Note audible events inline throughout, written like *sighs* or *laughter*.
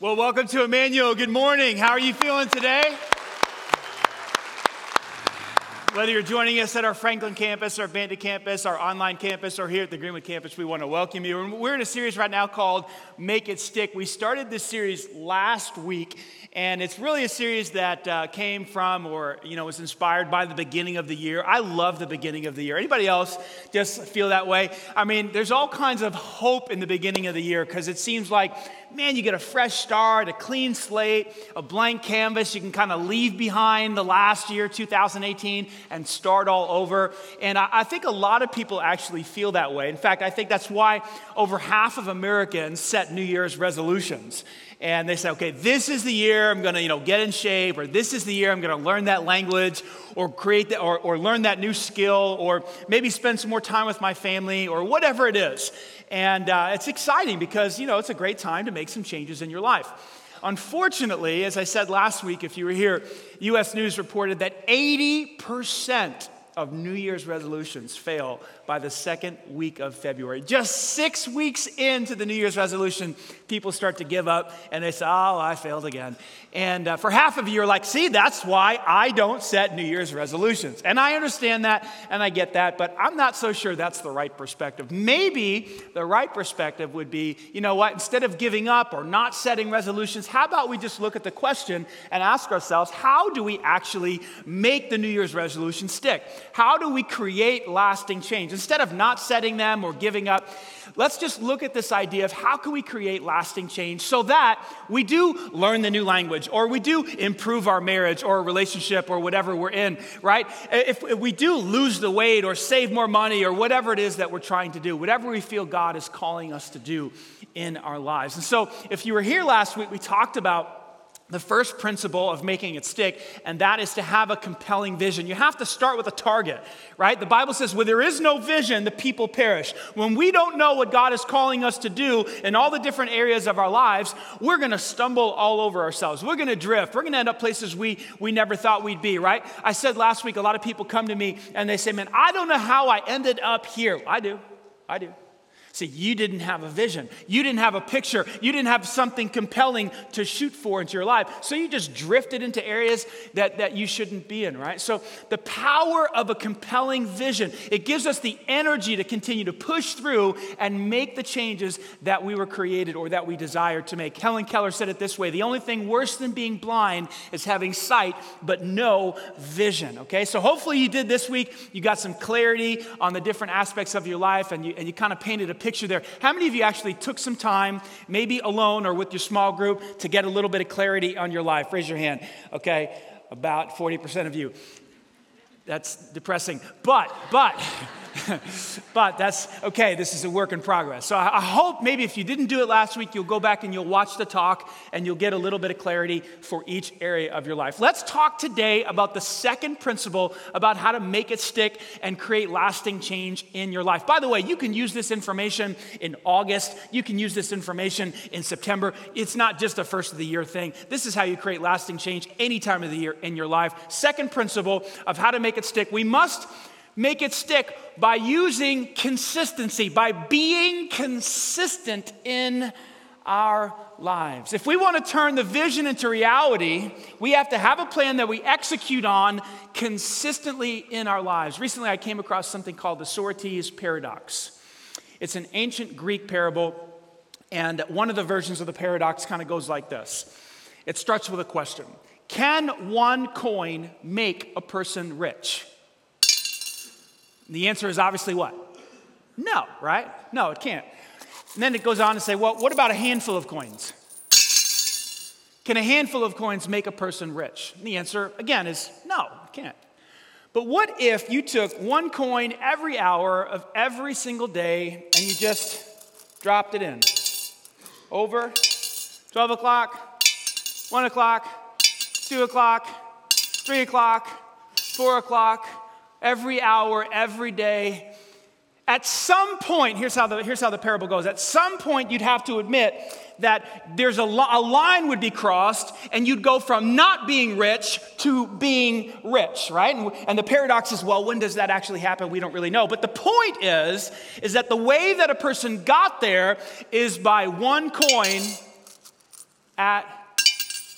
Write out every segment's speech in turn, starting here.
Well, welcome to Emmanuel. Good morning. How are you feeling today? Whether you're joining us at our Franklin campus, our Bandit campus, our online campus, or here at the Greenwood campus, we want to welcome you. We're in a series right now called Make It Stick. We started this series last week, and it's really a series that uh, came from or, you know, was inspired by the beginning of the year. I love the beginning of the year. Anybody else just feel that way? I mean, there's all kinds of hope in the beginning of the year because it seems like man, you get a fresh start, a clean slate, a blank canvas. You can kind of leave behind the last year, 2018, and start all over. And I, I, think a lot of people actually feel that way. In fact, I think that's why over half of Americans set New Year's resolutions. And they say, okay, this is the year I'm gonna, you know, get in shape, or this is the year I'm gonna learn that language, or create that, or, or learn that new skill, or maybe spend some more time with my family, or whatever it is. And uh, it's exciting because, you know, it's a great time to make some changes in your life. Unfortunately, as I said last week, if you were here, US News reported that 80% of New Year's resolutions fail by the second week of February. Just six weeks into the New Year's resolution, people start to give up and they say, Oh, I failed again. And uh, for half of you, are like, See, that's why I don't set New Year's resolutions. And I understand that and I get that, but I'm not so sure that's the right perspective. Maybe the right perspective would be, you know what, instead of giving up or not setting resolutions, how about we just look at the question and ask ourselves, How do we actually make the New Year's resolution stick? How do we create lasting change? Instead of not setting them or giving up, let's just look at this idea of how can we create lasting change so that we do learn the new language or we do improve our marriage or relationship or whatever we're in, right? If, if we do lose the weight or save more money or whatever it is that we're trying to do, whatever we feel God is calling us to do in our lives. And so if you were here last week, we talked about the first principle of making it stick, and that is to have a compelling vision. You have to start with a target, right? The Bible says, where there is no vision, the people perish. When we don't know what God is calling us to do in all the different areas of our lives, we're gonna stumble all over ourselves. We're gonna drift. We're gonna end up places we, we never thought we'd be, right? I said last week, a lot of people come to me and they say, man, I don't know how I ended up here. I do. I do. See, you didn't have a vision. You didn't have a picture. You didn't have something compelling to shoot for into your life. So you just drifted into areas that, that you shouldn't be in, right? So the power of a compelling vision, it gives us the energy to continue to push through and make the changes that we were created or that we desire to make. Helen Keller said it this way the only thing worse than being blind is having sight but no vision, okay? So hopefully you did this week. You got some clarity on the different aspects of your life and you, and you kind of painted a picture picture there. How many of you actually took some time, maybe alone or with your small group, to get a little bit of clarity on your life? Raise your hand. Okay, about 40% of you. That's depressing. But, but, *laughs* but that's okay. This is a work in progress. So I hope maybe if you didn't do it last week, you'll go back and you'll watch the talk and you'll get a little bit of clarity for each area of your life. Let's talk today about the second principle about how to make it stick and create lasting change in your life. By the way, you can use this information in August, you can use this information in September. It's not just a first of the year thing. This is how you create lasting change any time of the year in your life. Second principle of how to make it stick. We must make it stick by using consistency, by being consistent in our lives. If we want to turn the vision into reality, we have to have a plan that we execute on consistently in our lives. Recently, I came across something called the Socrates paradox. It's an ancient Greek parable, and one of the versions of the paradox kind of goes like this it starts with a question Can one coin make a person rich? The answer is obviously what? No, right? No, it can't. And then it goes on to say, well, what about a handful of coins? Can a handful of coins make a person rich? And the answer, again, is no, it can't. But what if you took one coin every hour of every single day and you just dropped it in? Over 12 o'clock, 1 o'clock, 2 o'clock, 3 o'clock, 4 o'clock, every hour, every day. At some point, here's how, the, here's how the parable goes. At some point, you'd have to admit that there's a, a line would be crossed, and you'd go from not being rich to being rich, right? And, and the paradox is, well, when does that actually happen? We don't really know. But the point is, is that the way that a person got there is by one coin at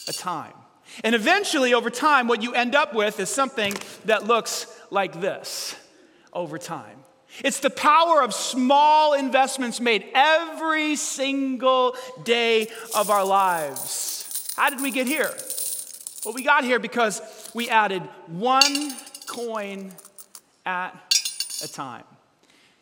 a time. And eventually, over time, what you end up with is something that looks like this over time. It's the power of small investments made every single day of our lives. How did we get here? Well, we got here because we added one coin at a time.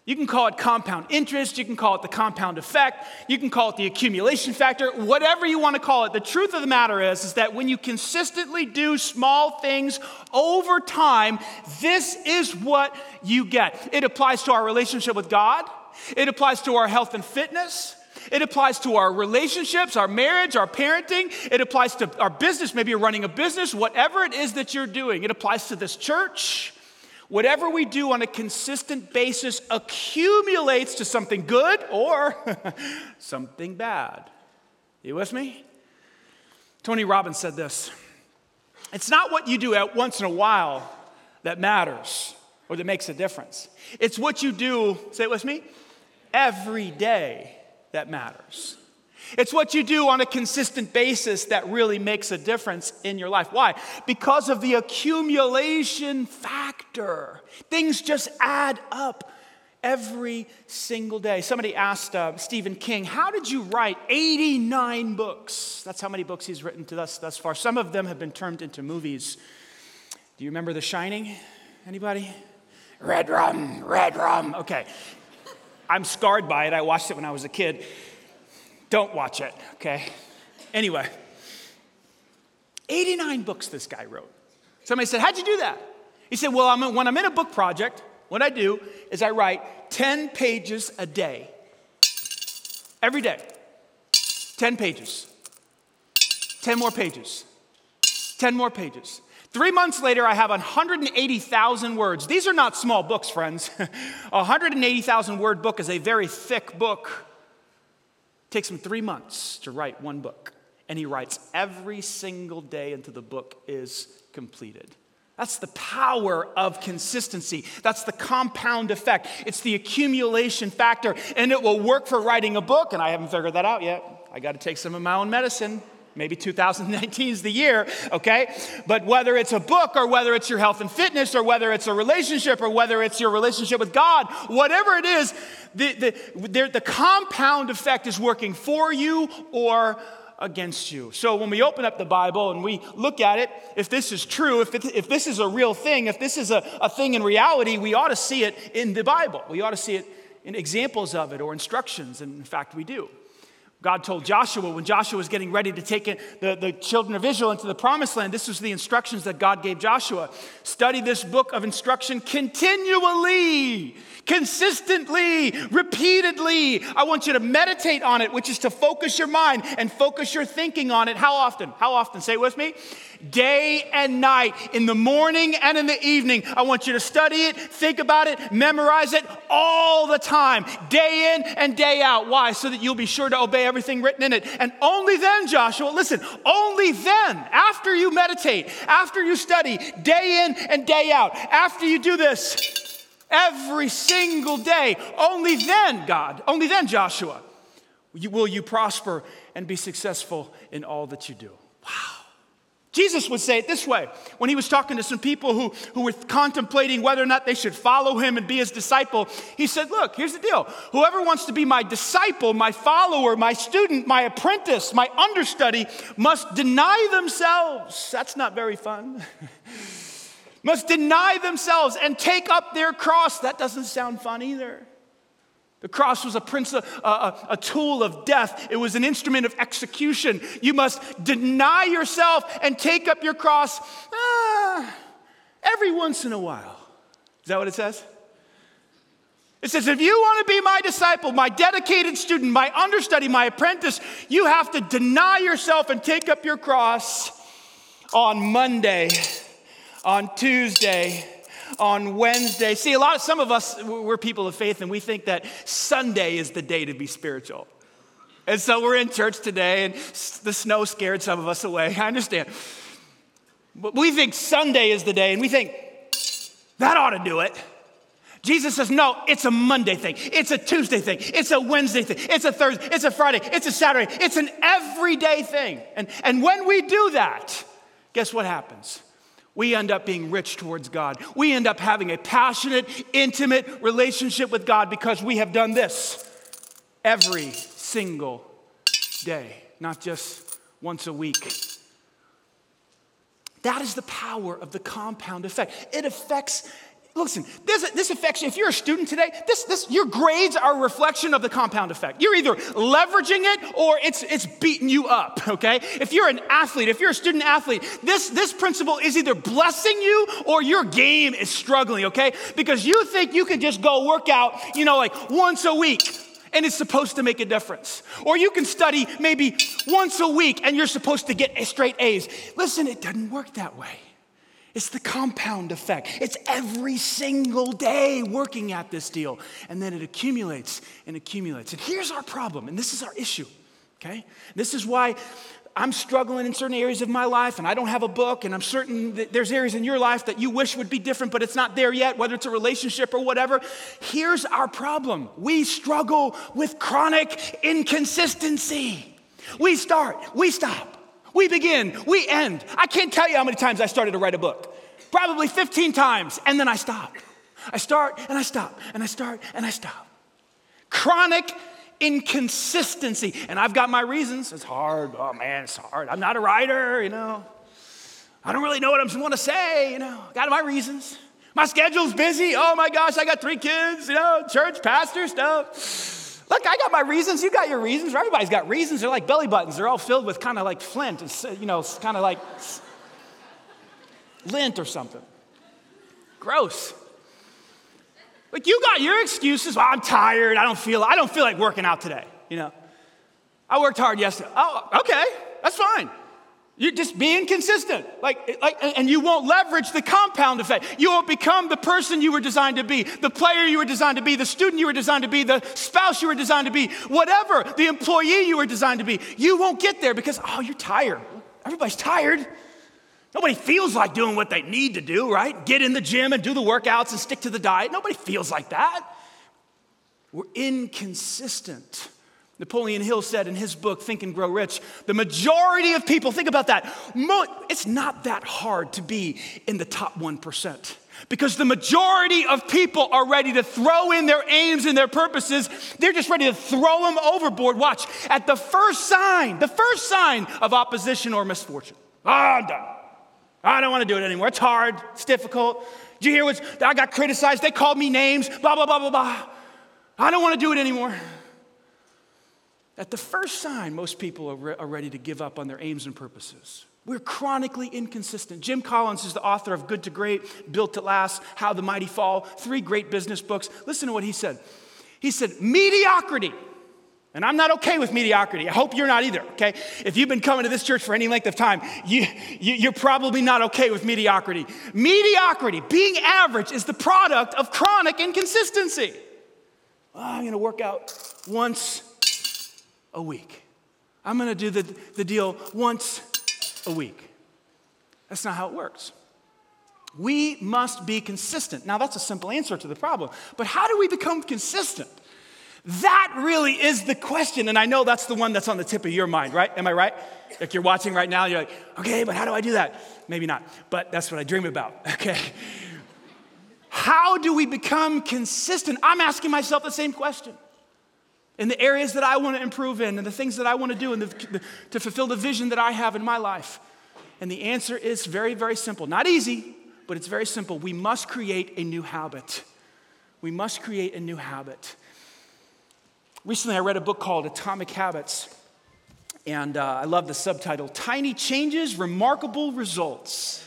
You can call it compound interest, you can call it the compound effect, you can call it the accumulation factor, whatever you want to call it. The truth of the matter is, is that when you consistently do small things over time, this is what you get. It applies to our relationship with God, it applies to our health and fitness. It applies to our relationships, our marriage, our parenting. It applies to our business. Maybe you're running a business, whatever it is that you're doing. It applies to this church. Whatever we do on a consistent basis accumulates to something good or *laughs* something bad. You with me? Tony Robbins said this It's not what you do at once in a while that matters or that makes a difference. It's what you do, say it with me, every day that matters. It's what you do on a consistent basis that really makes a difference in your life. Why? Because of the accumulation factor. Things just add up every single day. Somebody asked uh, Stephen King, How did you write 89 books? That's how many books he's written to us thus far. Some of them have been turned into movies. Do you remember The Shining? Anybody? Red rum, red rum. Okay. I'm scarred by it. I watched it when I was a kid. Don't watch it, okay? Anyway, 89 books this guy wrote. Somebody said, How'd you do that? He said, Well, I'm, when I'm in a book project, what I do is I write 10 pages a day. Every day. 10 pages. 10 more pages. 10 more pages. Three months later, I have 180,000 words. These are not small books, friends. *laughs* a 180,000 word book is a very thick book. It takes him three months to write one book, and he writes every single day until the book is completed. That's the power of consistency. That's the compound effect. It's the accumulation factor, and it will work for writing a book, and I haven't figured that out yet. I got to take some of my own medicine. Maybe 2019 is the year, okay? But whether it's a book or whether it's your health and fitness or whether it's a relationship or whether it's your relationship with God, whatever it is, the, the, the compound effect is working for you or against you. So when we open up the Bible and we look at it, if this is true, if, it, if this is a real thing, if this is a, a thing in reality, we ought to see it in the Bible. We ought to see it in examples of it or instructions, and in fact, we do. God told Joshua when Joshua was getting ready to take the, the children of Israel into the promised land, this was the instructions that God gave Joshua. Study this book of instruction continually, consistently, repeatedly. I want you to meditate on it, which is to focus your mind and focus your thinking on it. How often? How often? Say with me day and night, in the morning and in the evening. I want you to study it, think about it, memorize it all the time, day in and day out. Why? So that you'll be sure to obey everything written in it. And only then, Joshua, listen, only then, after you meditate, after you study, day in and day out, after you do this every single day, only then, God, only then, Joshua, will you prosper and be successful in all that you do. Wow. Jesus would say it this way when he was talking to some people who, who were contemplating whether or not they should follow him and be his disciple. He said, Look, here's the deal. Whoever wants to be my disciple, my follower, my student, my apprentice, my understudy must deny themselves. That's not very fun. *laughs* must deny themselves and take up their cross. That doesn't sound fun either. The cross was a, prince, a, a, a, tool of death. It was an instrument of execution. You must deny yourself and take up your cross ah, every once in a while. Is that what it says? It says, if you want to be my disciple, my dedicated student, my understudy, my apprentice, you have to deny yourself and take up your cross on Monday, on Tuesday, on Wednesday. See, a lot of some of us, we're people of faith, and we think that Sunday is the day to be spiritual. And so we're in church today, and the snow scared some of us away. *laughs* I understand. But we think Sunday is the day, and we think that ought to do it. Jesus says, no, it's a Monday thing. It's a Tuesday thing. It's a Wednesday thing. It's a Thursday. It's a Friday. It's a Saturday. It's an everyday thing. And, and when we do that, guess what happens? We end up being rich towards God. We end up having a passionate, intimate relationship with God because we have done this every single day, not just once a week. That is the power of the compound effect. It affects Listen, this, this affects you. If you're a student today, this, this, your grades are a reflection of the compound effect. You're either leveraging it or it's, it's beating you up, okay? If you're an athlete, if you're a student athlete, this, this principle is either blessing you or your game is struggling, okay? Because you think you can just go work out, you know, like once a week and it's supposed to make a difference. Or you can study maybe once a week and you're supposed to get a straight A's. Listen, it doesn't work that way. It's the compound effect. It's every single day working at this deal. And then it accumulates and accumulates. And here's our problem, and this is our issue, okay? This is why I'm struggling in certain areas of my life and I don't have a book, and I'm certain that there's areas in your life that you wish would be different, but it's not there yet, whether it's a relationship or whatever. Here's our problem we struggle with chronic inconsistency. We start, we stop. We begin, we end. I can't tell you how many times I started to write a book. Probably 15 times, and then I stop. I start and I stop, and I start and I stop. Chronic inconsistency. And I've got my reasons. It's hard. Oh man, it's hard. I'm not a writer, you know. I don't really know what I'm want to say, you know. Got my reasons. My schedule's busy. Oh my gosh, I got three kids, you know, church, pastor stuff. Look, I got my reasons. You got your reasons. Everybody's got reasons. They're like belly buttons. They're all filled with kind of like flint, and, you know, kind of like lint or something. Gross. Like you got your excuses. Well, I'm tired. I don't feel. I don't feel like working out today. You know, I worked hard yesterday. Oh, okay, that's fine. You're just being consistent. Like, like, and you won't leverage the compound effect. You won't become the person you were designed to be, the player you were designed to be, the student you were designed to be, the spouse you were designed to be, whatever, the employee you were designed to be. You won't get there because, oh, you're tired. Everybody's tired. Nobody feels like doing what they need to do, right? Get in the gym and do the workouts and stick to the diet. Nobody feels like that. We're inconsistent. Napoleon Hill said in his book, Think and Grow Rich, the majority of people, think about that, it's not that hard to be in the top 1%. Because the majority of people are ready to throw in their aims and their purposes. They're just ready to throw them overboard. Watch, at the first sign, the first sign of opposition or misfortune. Oh, I'm done. I don't want to do it anymore. It's hard, it's difficult. Did you hear what I got criticized? They called me names, blah, blah, blah, blah, blah. I don't want to do it anymore. At the first sign, most people are, re- are ready to give up on their aims and purposes. We're chronically inconsistent. Jim Collins is the author of Good to Great, Built to Last, How the Mighty Fall, three great business books. Listen to what he said. He said, Mediocrity. And I'm not okay with mediocrity. I hope you're not either, okay? If you've been coming to this church for any length of time, you, you, are probably not okay with mediocrity. Mediocrity, being average, is the product of chronic inconsistency. Oh, I'm gonna work out once a week. I'm going to do the, the deal once a week. That's not how it works. We must be consistent. Now, that's a simple answer to the problem, but how do we become consistent? That really is the question, and I know that's the one that's on the tip of your mind, right? Am I right? Like you're watching right now, you're like, okay, but how do I do that? Maybe not, but that's what I dream about, *laughs* okay? How do we become consistent? I'm asking myself the same question in the areas that I want to improve in and the things that I want to do and the, the, to fulfill the vision that I have in my life? And the answer is very, very simple. Not easy, but it's very simple. We must create a new habit. We must create a new habit. Recently, I read a book called Atomic Habits, and uh, I love the subtitle Tiny Changes, Remarkable Results.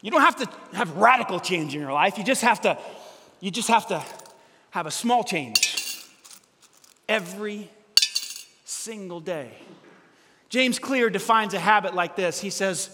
You don't have to have radical change in your life, you just have to, you just have to have a small change every single day. James Clear defines a habit like this. He says,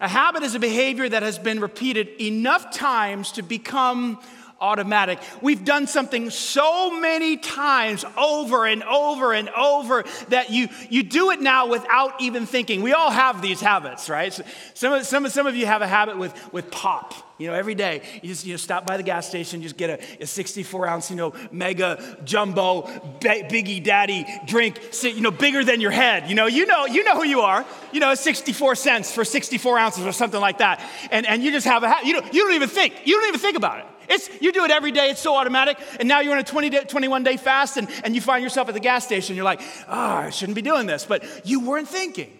A habit is a behavior that has been repeated enough times to become automatic. We've done something so many times over and over and over that you, you do it now without even thinking. We all have these habits, right? So some, of, some, some of you have a habit with, with pop. You know, every day you just you know, stop by the gas station, just get a, a 64 ounce, you know, mega jumbo biggie daddy drink, you know, bigger than your head. You know, you know, you know who you are. You know, 64 cents for 64 ounces or something like that. And, and you just have a, you, don't, you don't even think. You don't even think about it. It's, you do it every day, it's so automatic. And now you're on a 20 day, 21 day fast and, and you find yourself at the gas station. You're like, oh, I shouldn't be doing this. But you weren't thinking.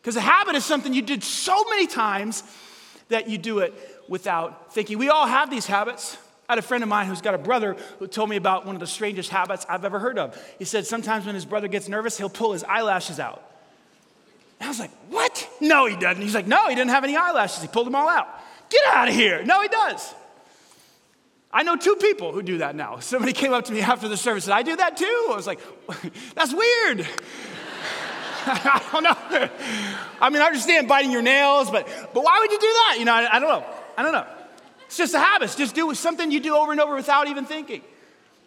Because a habit is something you did so many times that you do it without thinking. We all have these habits. I had a friend of mine who's got a brother who told me about one of the strangest habits I've ever heard of. He said sometimes when his brother gets nervous, he'll pull his eyelashes out. And I was like, what? No, he doesn't. He's like, no, he didn't have any eyelashes. He pulled them all out. Get out of here. No, he does. I know two people who do that now. *laughs* Somebody came up to me after the service and said, I do that too. I was like, *laughs* that's weird. *laughs* I don't know. I mean, I understand biting your nails, but, but why would you do that? You know, I, I don't know. I don't know. It's just a habit. just do something you do over and over without even thinking.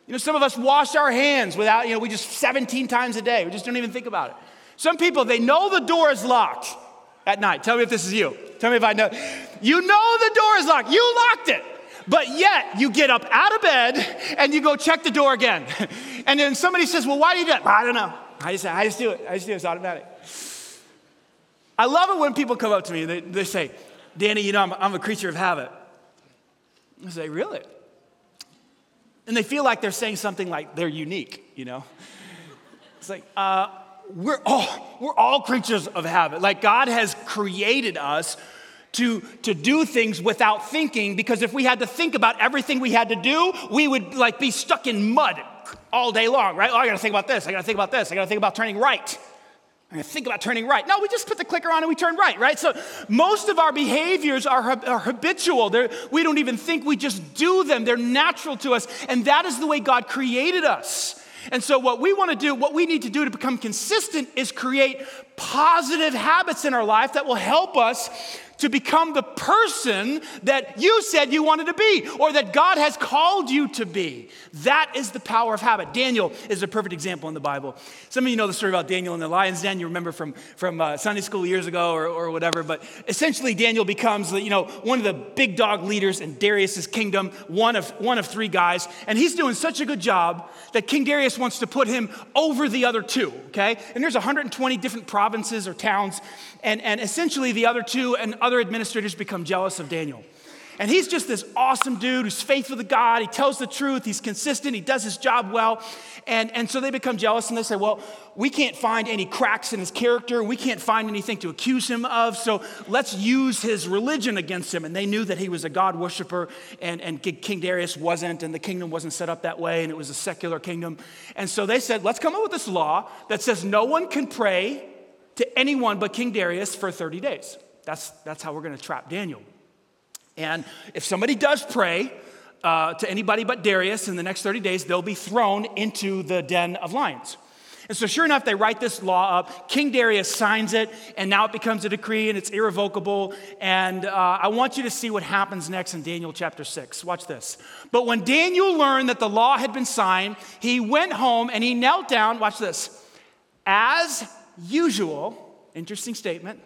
You know, some of us wash our hands without, you know, we just 17 times a day. We just don't even think about it. Some people, they know the door is locked at night. Tell me if this is you. Tell me if I know. You know the door is locked. You locked it. But yet, you get up out of bed and you go check the door again. *laughs* And then somebody says, Well, why do you do that? I don't know. I just, I just do it. I just do it. It's automatic. I love it when people come up to me and they, they say, Danny, you know, I'm, I'm a creature of habit. I say, Really? And they feel like they're saying something like they're unique, you know? It's like, uh, we're all, we're all creatures of habit. Like God has created us to, to do things without thinking because if we had to think about everything we had to do, we would like be stuck in mud all day long, right? Oh, I gotta think about this, I gotta think about this, I gotta think about turning right. I gotta think about turning right. No, we just put the clicker on and we turn right, right? So most of our behaviors are, are habitual. They're, we don't even think, we just do them. They're natural to us. And that is the way God created us. And so, what we want to do, what we need to do to become consistent is create positive habits in our life that will help us to become the person that you said you wanted to be or that God has called you to be. That is the power of habit. Daniel is a perfect example in the Bible. Some of you know the story about Daniel in the lion's den. You remember from, from uh, Sunday school years ago or, or whatever. But essentially, Daniel becomes you know, one of the big dog leaders in Darius's kingdom, one of, one of three guys. And he's doing such a good job that King Darius wants to put him over the other two, okay? And there's 120 different provinces or towns. And, and essentially, the other two and other administrators become jealous of Daniel. And he's just this awesome dude who's faithful to God. He tells the truth. He's consistent. He does his job well. And, and so they become jealous and they say, Well, we can't find any cracks in his character. We can't find anything to accuse him of. So let's use his religion against him. And they knew that he was a God worshiper and, and King Darius wasn't, and the kingdom wasn't set up that way, and it was a secular kingdom. And so they said, Let's come up with this law that says no one can pray to anyone but King Darius for 30 days. That's, that's how we're going to trap Daniel. And if somebody does pray uh, to anybody but Darius in the next 30 days, they'll be thrown into the den of lions. And so, sure enough, they write this law up. King Darius signs it, and now it becomes a decree and it's irrevocable. And uh, I want you to see what happens next in Daniel chapter 6. Watch this. But when Daniel learned that the law had been signed, he went home and he knelt down, watch this, as usual, interesting statement,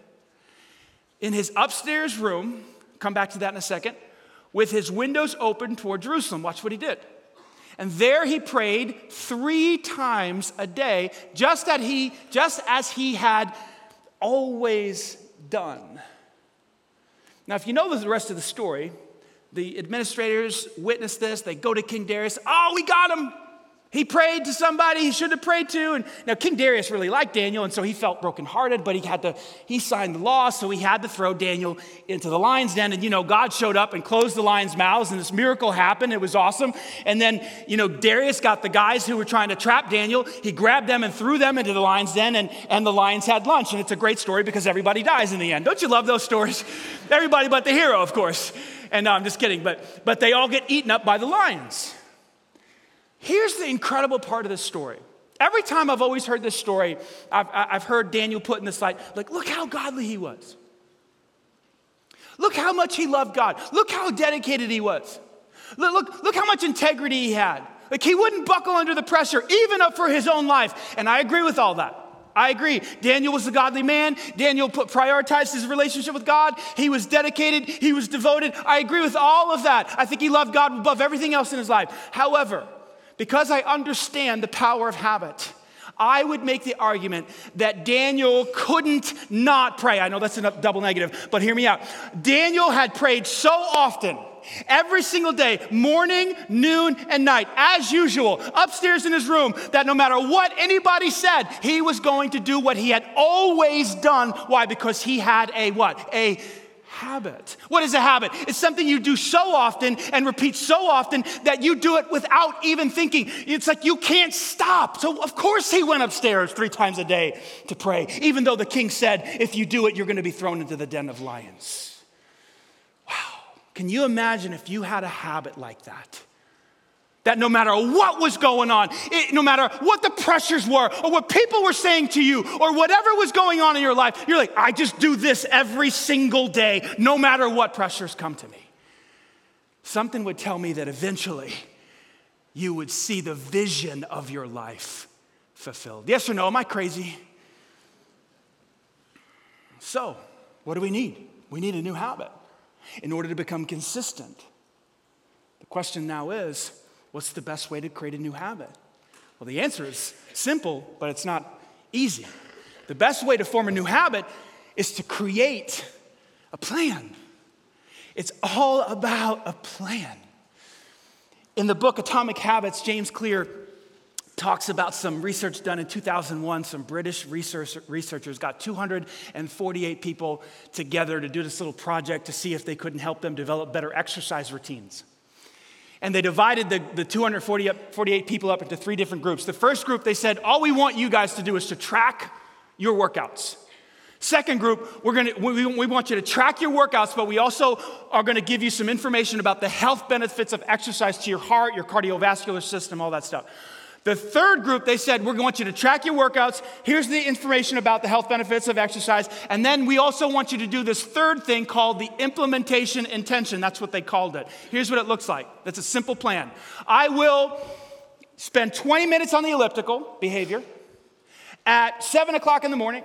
in his upstairs room, come back to that in a second, with his windows open toward Jerusalem. Watch what he did. And there he prayed three times a day, just as he, just as he had always done. Now, if you know the rest of the story, the administrators witness this. They go to King Darius. Oh, we got him. He prayed to somebody he should have prayed to. And now King Darius really liked Daniel, and so he felt brokenhearted, but he had to, he signed the law, so he had to throw Daniel into the lion's den. And you know, God showed up and closed the lion's mouths, and this miracle happened. It was awesome. And then, you know, Darius got the guys who were trying to trap Daniel, he grabbed them and threw them into the lion's den, and, and the lions had lunch. And it's a great story because everybody dies in the end. Don't you love those stories? Everybody but the hero, of course. And no, I'm just kidding, but but they all get eaten up by the lions. Here's the incredible part of this story. Every time I've always heard this story, I've, I've heard Daniel put in this light, like, look how godly he was. Look how much he loved God. Look how dedicated he was. Look, look, look how much integrity he had. Like he wouldn't buckle under the pressure, even up for his own life. And I agree with all that. I agree. Daniel was a godly man. Daniel put, prioritized his relationship with God. He was dedicated. He was devoted. I agree with all of that. I think he loved God above everything else in his life. However, because I understand the power of habit, I would make the argument that Daniel couldn't not pray. I know that's a double negative, but hear me out. Daniel had prayed so often every single day, morning, noon, and night, as usual, upstairs in his room, that no matter what anybody said, he was going to do what he had always done. Why? Because he had a what? A habit. What is a habit? It's something you do so often and repeat so often that you do it without even thinking. It's like you can't stop. So, of course, he went upstairs three times a day to pray, even though the king said, if you do it, you're going to be thrown into the den of lions. Wow. Can you imagine if you had a habit like that? That no matter what was going on, it, no matter what the pressures were, or what people were saying to you, or whatever was going on in your life, you're like, I just do this every single day, no matter what pressures come to me. Something would tell me that eventually you would see the vision of your life fulfilled. Yes or no? Am I crazy? So, what do we need? We need a new habit in order to become consistent. The question now is what's the best way to create a new habit? Well, the answer is simple, but it's not easy. The best way to form a new habit is to create a plan. It's all about a plan. In the book Atomic Habits, James Clear talks about some research done in 2001. Some British research, researchers got 248 people together to do this little project to see if they couldn't help them develop better exercise routines. And they divided the, the 248 people up into three different groups. The first group, they said, All we want you guys to do is to track your workouts. Second group, we're gonna, we, we want you to track your workouts, but we also are gonna give you some information about the health benefits of exercise to your heart, your cardiovascular system, all that stuff. The third group, they said, we want you to track your workouts. Here's the information about the health benefits of exercise. And then we also want you to do this third thing called the implementation intention. That's what they called it. Here's what it looks like that's a simple plan. I will spend 20 minutes on the elliptical behavior at 7 o'clock in the morning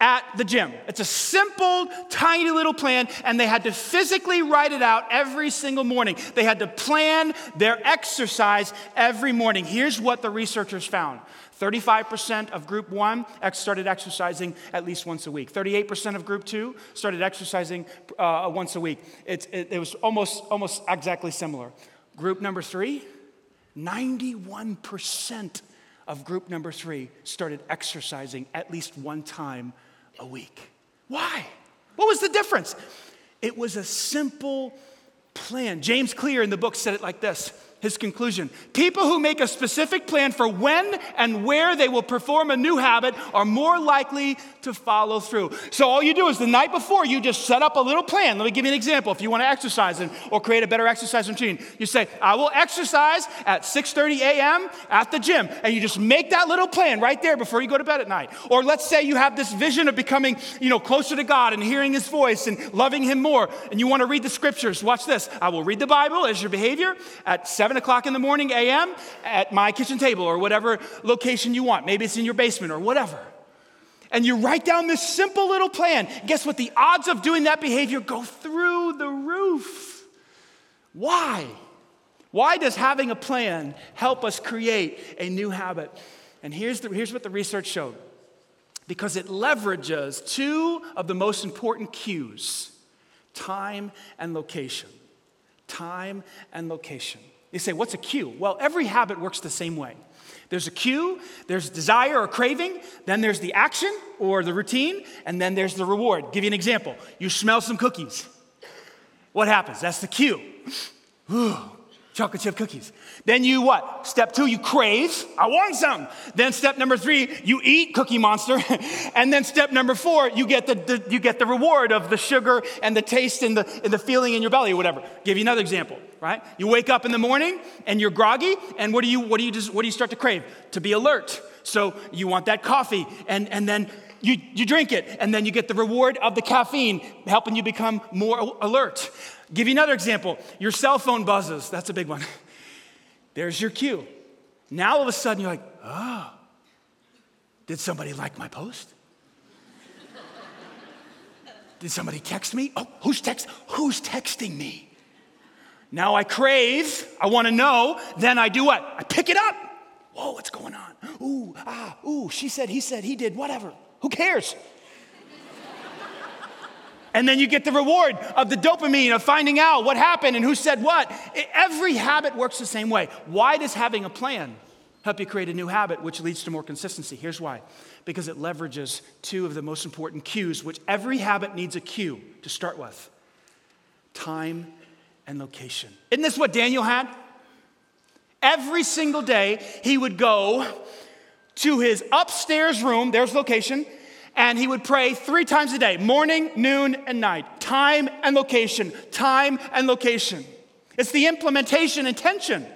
at the gym. It's a simple, tiny little plan, and they had to physically write it out every single morning. They had to plan their exercise every morning. Here's what the researchers found 35% of group one started exercising at least once a week. 38% of group two started exercising uh, once a week. It, it, it was almost, almost exactly similar. Group number three, 91% of group number three started exercising at least one time a week. Why? What was the difference? It was a simple plan. James Clear in the book said it like this his conclusion. People who make a specific plan for when and where they will perform a new habit are more likely to follow through. So all you do is the night before you just set up a little plan. Let me give you an example. If you want to exercise and, or create a better exercise routine you say i will exercise at 6.30 a.m at the gym. And you just make that little plan right there before you go to bed at night. Or let's say you have this vision of becoming you know closer to god and hearing his voice and loving him more and you want to read the scriptures. Watch this. I will read the bible as your behavior at 7 7 o'clock in the morning a.m. at my kitchen table or whatever location you want. Maybe it's in your basement or whatever. And you write down this simple little plan. Guess what? The odds of doing that behavior go through the roof. Why? Why does having a plan help us create a new habit? And here's, the, here's what the research showed because it leverages two of the most important cues time and location. Time and location. You say, what's a cue? Well, every habit works the same way. There's a cue, there's desire or craving, then there's the action or the routine, and then there's the reward. I'll give you an example. You smell some cookies. What happens? That's the cue. *sighs* Ooh, chocolate chip cookies. Then you what? Step two, you crave. I want some. Then step number three, you eat Cookie Monster. *laughs* and then step number four, you get the, the, you get the reward of the sugar and the taste and the, and the feeling in your belly or whatever. I'll give you another example, right? You wake up in the morning and you're groggy, and what do you what do you just what do you start to crave? To be alert. So you want that coffee, and, and then you, you drink it, and then you get the reward of the caffeine, helping you become more alert. Give you another example. Your cell phone buzzes. That's a big one. There's your cue. Now all of a sudden you're like, oh, did somebody like my post? Did somebody text me? Oh, who's text? Who's texting me? Now I crave, I want to know, then I do what? I pick it up. Whoa, what's going on? Ooh, ah, ooh, she said, he said, he did, whatever. Who cares? and then you get the reward of the dopamine of finding out what happened and who said what. Every habit works the same way. Why does having a plan help you create a new habit, which leads to more consistency? Here's why because it leverages two of the most important cues, which every habit needs a cue to start with time and location. Isn't this what Daniel had? Every single day, he would go to his upstairs room, there's location, and he would pray three times a day morning, noon, and night. Time and location, time and location. It's the implementation intention.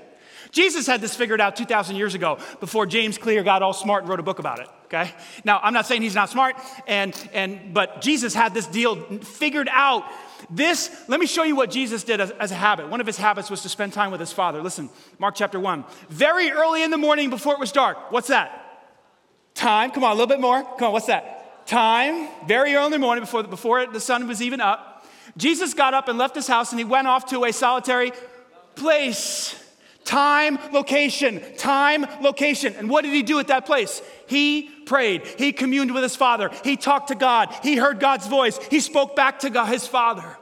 Jesus had this figured out 2,000 years ago before James Clear got all smart and wrote a book about it, okay? Now, I'm not saying he's not smart, and, and, but Jesus had this deal figured out. This, let me show you what Jesus did as, as a habit. One of his habits was to spend time with his father. Listen, Mark chapter 1. Very early in the morning before it was dark. What's that? Time. Come on, a little bit more. Come on, what's that? Time. Very early in the morning before, before the sun was even up. Jesus got up and left his house and he went off to a solitary place. Time, location, time, location. And what did he do at that place? He prayed. He communed with his father. He talked to God. He heard God's voice. He spoke back to God, his father.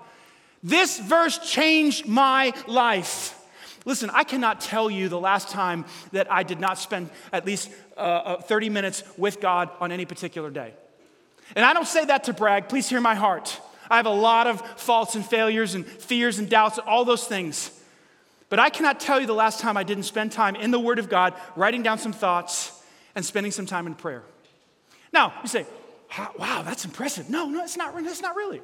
This verse changed my life. Listen, I cannot tell you the last time that I did not spend at least uh, uh 30 minutes with God on any particular day. And I don't say that to brag. Please hear my heart. I have a lot of faults and failures and fears and doubts, and all those things. But I cannot tell you the last time I didn't spend time in the Word of God, writing down some thoughts and spending some time in prayer. Now, you say, wow, that's impressive. No, no, it's not, it's not really.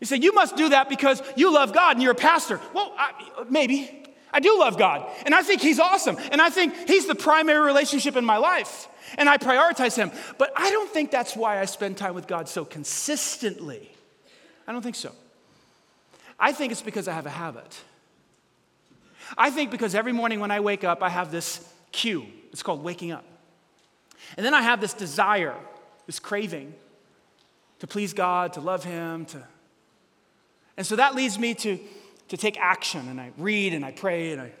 You say, you must do that because you love God and you're a pastor. Well, I, maybe. I do love God. And I think He's awesome. And I think He's the primary relationship in my life. And I prioritize Him. But I don't think that's why I spend time with God so consistently. I don't think so. I think it's because I have a habit. I think because every morning when I wake up, I have this cue. It's called waking up. And then I have this desire, this craving to please God, to love Him, to. And so that leads me to, to take action, and I read and I pray, and I.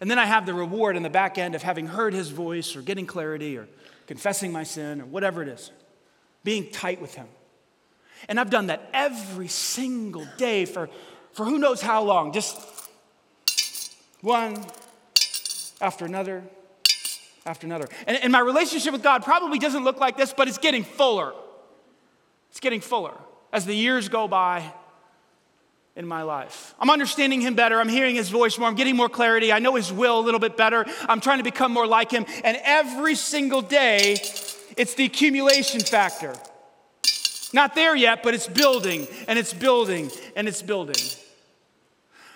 And then I have the reward in the back end of having heard His voice, or getting clarity, or confessing my sin, or whatever it is, being tight with Him. And I've done that every single day for, for who knows how long, just one after another after another. And, and my relationship with God probably doesn't look like this, but it's getting fuller. It's getting fuller as the years go by in my life. I'm understanding him better. I'm hearing his voice more. I'm getting more clarity. I know his will a little bit better. I'm trying to become more like him. And every single day, it's the accumulation factor. Not there yet, but it's building and it's building and it's building.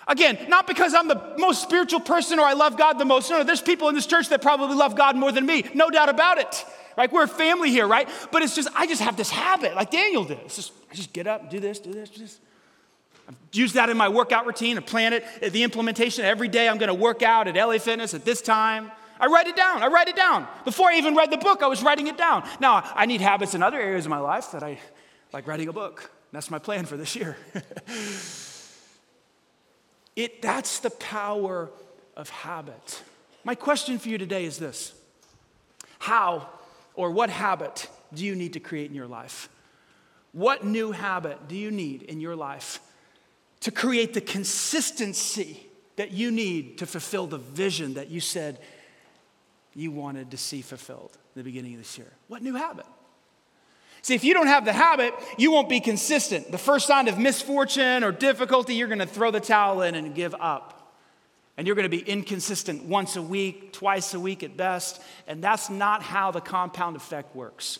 Again, not because I'm the most spiritual person or I love God the most. No, no, there's people in this church that probably love God more than me. No doubt about it. Right? We're a family here, right? But it's just, I just have this habit, like Daniel did. It's just, I just get up, do this, do this, do this. I've used that in my workout routine. I plan it, uh, the implementation. Every day I'm going to work out at LA Fitness at this time. I write it down. I write it down. Before I even read the book, I was writing it down. Now, I need habits in other areas of my life that I like writing a book. That's my plan for this year. *laughs* It, that's the power of habit. My question for you today is this How or what habit do you need to create in your life? What new habit do you need in your life to create the consistency that you need to fulfill the vision that you said you wanted to see fulfilled at the beginning of this year? What new habit? See, if you don't have the habit, you won't be consistent. The first sign of misfortune or difficulty, you're going to throw the towel in and give up. And you're going to be inconsistent once a week, twice a week at best. And that's not how the compound effect works.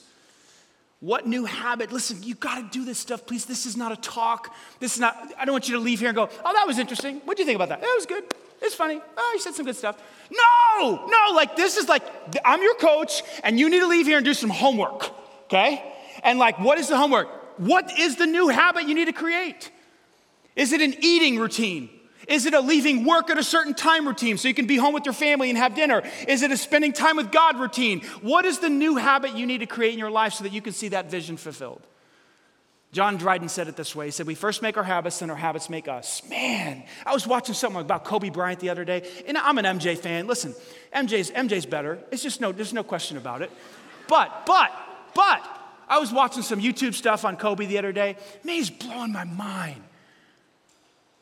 What new habit? Listen, you got to do this stuff, please. This is not a talk. This is not, I don't want you to leave here and go, oh, that was interesting. What do you think about that? That was good. It's funny. Oh, you said some good stuff. No, no, like this is like, I'm your coach, and you need to leave here and do some homework, okay? And like, what is the homework? What is the new habit you need to create? Is it an eating routine? Is it a leaving work at a certain time routine so you can be home with your family and have dinner? Is it a spending time with God routine? What is the new habit you need to create in your life so that you can see that vision fulfilled? John Dryden said it this way. He said, We first make our habits, then our habits make us. Man, I was watching something about Kobe Bryant the other day, and I'm an MJ fan. Listen, MJ's, MJ's better. It's just no, there's no question about it. But, but, but, I was watching some YouTube stuff on Kobe the other day. Man, he's blowing my mind.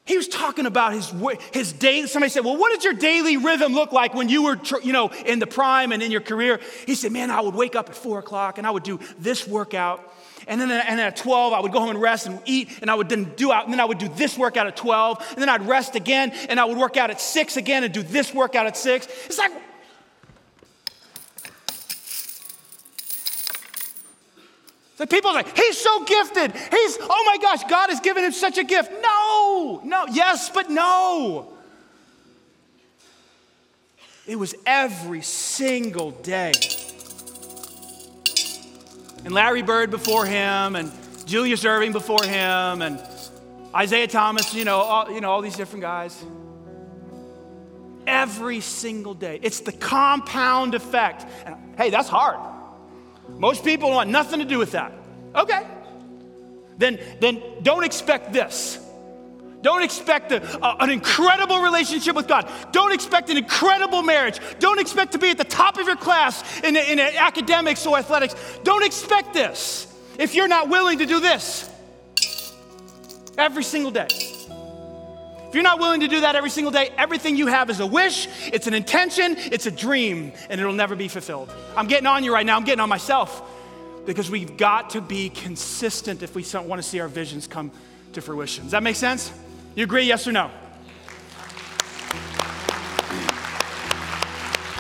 He was talking about his, his day. Somebody said, Well, what did your daily rhythm look like when you were you know, in the prime and in your career? He said, Man, I would wake up at four o'clock and I would do this workout. And then, and at 12, I would go home and rest and eat, and I would then do out, and then I would do this workout at 12, and then I'd rest again, and I would work out at 6 again and do this workout at 6. It's like, The people are like, he's so gifted. He's, oh my gosh, God has given him such a gift. No, no, yes, but no. It was every single day. And Larry Bird before him, and Julius Erving before him, and Isaiah Thomas, you know, all, you know, all these different guys. Every single day. It's the compound effect. And, hey, that's hard. Most people want nothing to do with that. Okay. Then, then don't expect this. Don't expect a, a, an incredible relationship with God. Don't expect an incredible marriage. Don't expect to be at the top of your class in, in academics or athletics. Don't expect this if you're not willing to do this every single day. You're not willing to do that every single day, everything you have is a wish, it's an intention, it's a dream, and it'll never be fulfilled. I'm getting on you right now, I'm getting on myself because we've got to be consistent if we want to see our visions come to fruition. Does that make sense? You agree, yes or no?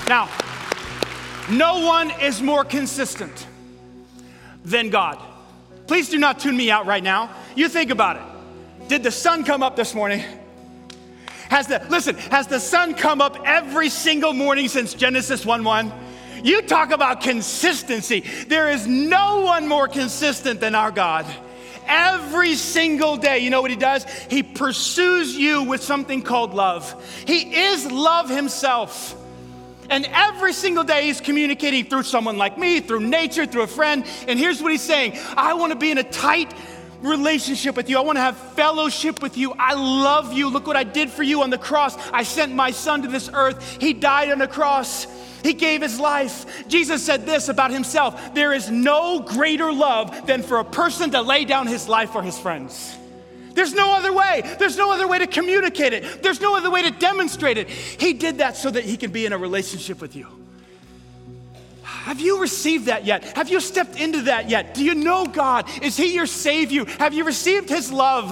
Now, no one is more consistent than God. Please do not tune me out right now. You think about it. Did the sun come up this morning? Has the listen, has the sun come up every single morning since Genesis 1 1? You talk about consistency. There is no one more consistent than our God. Every single day, you know what he does? He pursues you with something called love. He is love himself. And every single day, he's communicating through someone like me, through nature, through a friend. And here's what he's saying I want to be in a tight relationship with you. I want to have fellowship with you. I love you. Look what I did for you on the cross. I sent my son to this earth, he died on the cross. He gave his life. Jesus said this about himself there is no greater love than for a person to lay down his life for his friends. There's no other way. There's no other way to communicate it. There's no other way to demonstrate it. He did that so that he can be in a relationship with you. Have you received that yet? Have you stepped into that yet? Do you know God? Is He your Savior? Have you received His love?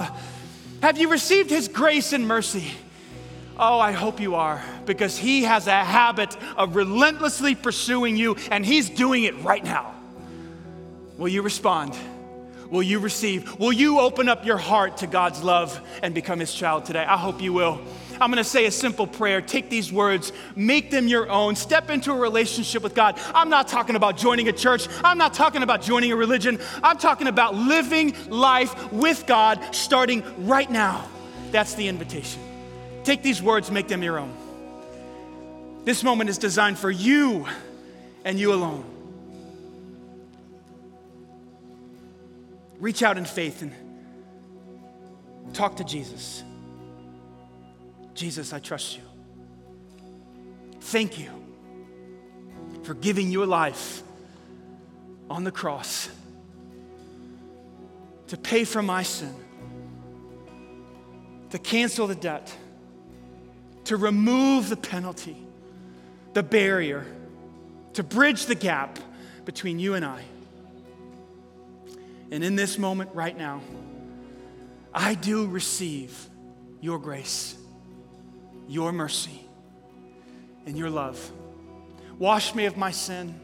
Have you received His grace and mercy? Oh, I hope you are, because He has a habit of relentlessly pursuing you, and He's doing it right now. Will you respond? Will you receive? Will you open up your heart to God's love and become His child today? I hope you will. I'm going to say a simple prayer. Take these words, make them your own. Step into a relationship with God. I'm not talking about joining a church. I'm not talking about joining a religion. I'm talking about living life with God starting right now. That's the invitation. Take these words, make them your own. This moment is designed for you and you alone. Reach out in faith and talk to Jesus. Jesus, I trust you. Thank you for giving your life on the cross to pay for my sin, to cancel the debt to remove the penalty, the barrier, to bridge the gap between you and I. And in this moment right now, I do receive your grace, your mercy, and your love. Wash me of my sin,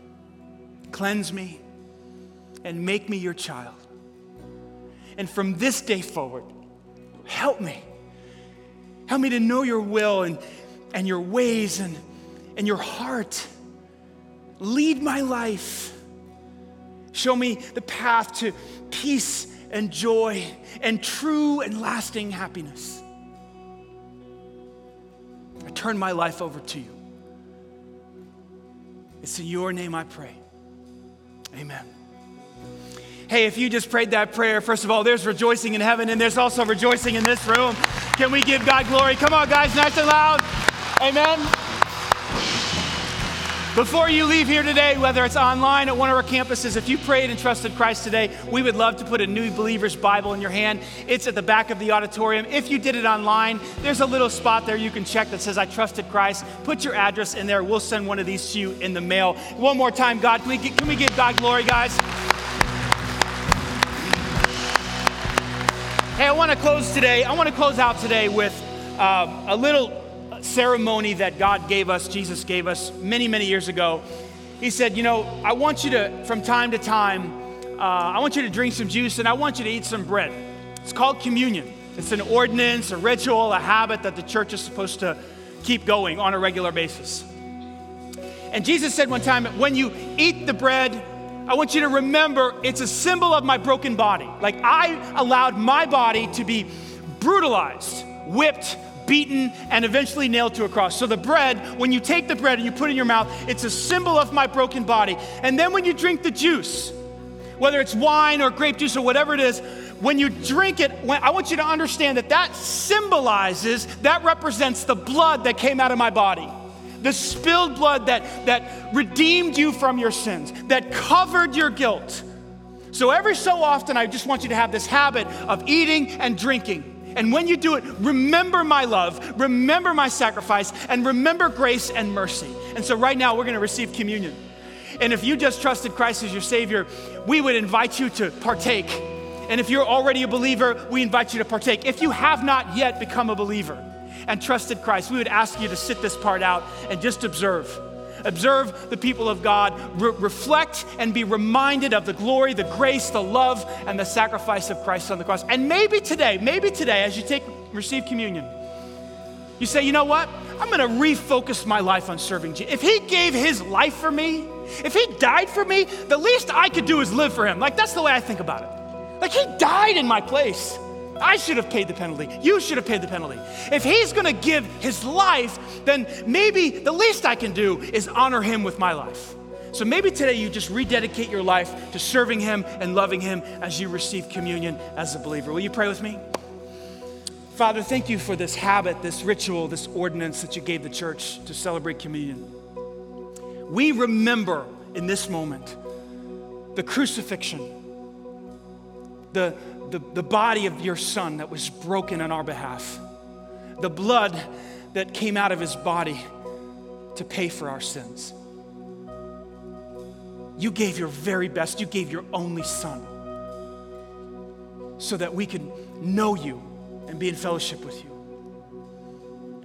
cleanse me, and make me your child. And from this day forward, help me Help me to know your will and, and your ways and, and your heart. Lead my life. Show me the path to peace and joy and true and lasting happiness. I turn my life over to you. It's in your name I pray. Amen. Hey, if you just prayed that prayer, first of all, there's rejoicing in heaven and there's also rejoicing in this room. Can we give God glory? Come on, guys, nice and loud. Amen. Before you leave here today, whether it's online at one of our campuses, if you prayed and trusted Christ today, we would love to put a New Believer's Bible in your hand. It's at the back of the auditorium. If you did it online, there's a little spot there you can check that says, I trusted Christ. Put your address in there. We'll send one of these to you in the mail. One more time, God, can we, can we give God glory, guys? Hey, I want to close today. I want to close out today with um, a little ceremony that God gave us, Jesus gave us many, many years ago. He said, You know, I want you to, from time to time, uh, I want you to drink some juice and I want you to eat some bread. It's called communion. It's an ordinance, a ritual, a habit that the church is supposed to keep going on a regular basis. And Jesus said one time, When you eat the bread I want you to remember it's a symbol of my broken body. Like I allowed my body to be brutalized, whipped, beaten, and eventually nailed to a cross. So the bread, when you take the bread and you put it in your mouth, it's a symbol of my broken body. And then when you drink the juice, whether it's wine or grape juice or whatever it is, when you drink it, when, I want you to understand that that symbolizes, that represents the blood that came out of my body the spilled blood that, that redeemed you from your sins, that covered your guilt. So every so often, I just want you to have this habit of eating and drinking. And when you do it, remember my love, remember my sacrifice, and remember grace and mercy. And so right now, we're going to receive communion. And if you just trusted Christ as your Savior, we would invite you to partake. And if you're already a believer, we invite you to partake. If you have not yet become a believer, and trusted Christ, we would ask you to sit this part out and just observe. Observe the people of God, re- reflect and be reminded of the glory, the grace, the love, and the sacrifice of Christ on the cross. And maybe today, maybe today, as you take receive communion, you say, you know what? I'm going to refocus my life on serving Jesus. If He gave His life for me, if He died for me, the least I could do is live for Him. Like that's the way I think about it. Like He died in my place. I should have paid the penalty. You should have paid the penalty. If he's going to give his life, then maybe the least I can do is honor him with my life. So maybe today you just rededicate your life to serving him and loving him as you receive communion as a believer. Will you pray with me? Father, thank you for this habit, this ritual, this ordinance that you gave the church to celebrate communion. We remember in this moment the crucifixion, the the, the body of your son that was broken on our behalf, the blood that came out of his body to pay for our sins. You gave your very best, you gave your only son so that we could know you and be in fellowship with you.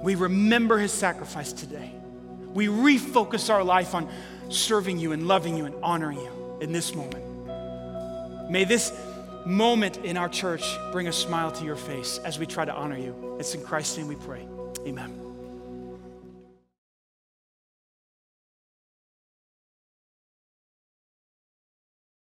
We remember his sacrifice today. We refocus our life on serving you and loving you and honoring you in this moment. May this moment in our church bring a smile to your face as we try to honor you. It's in Christ's name we pray. Amen.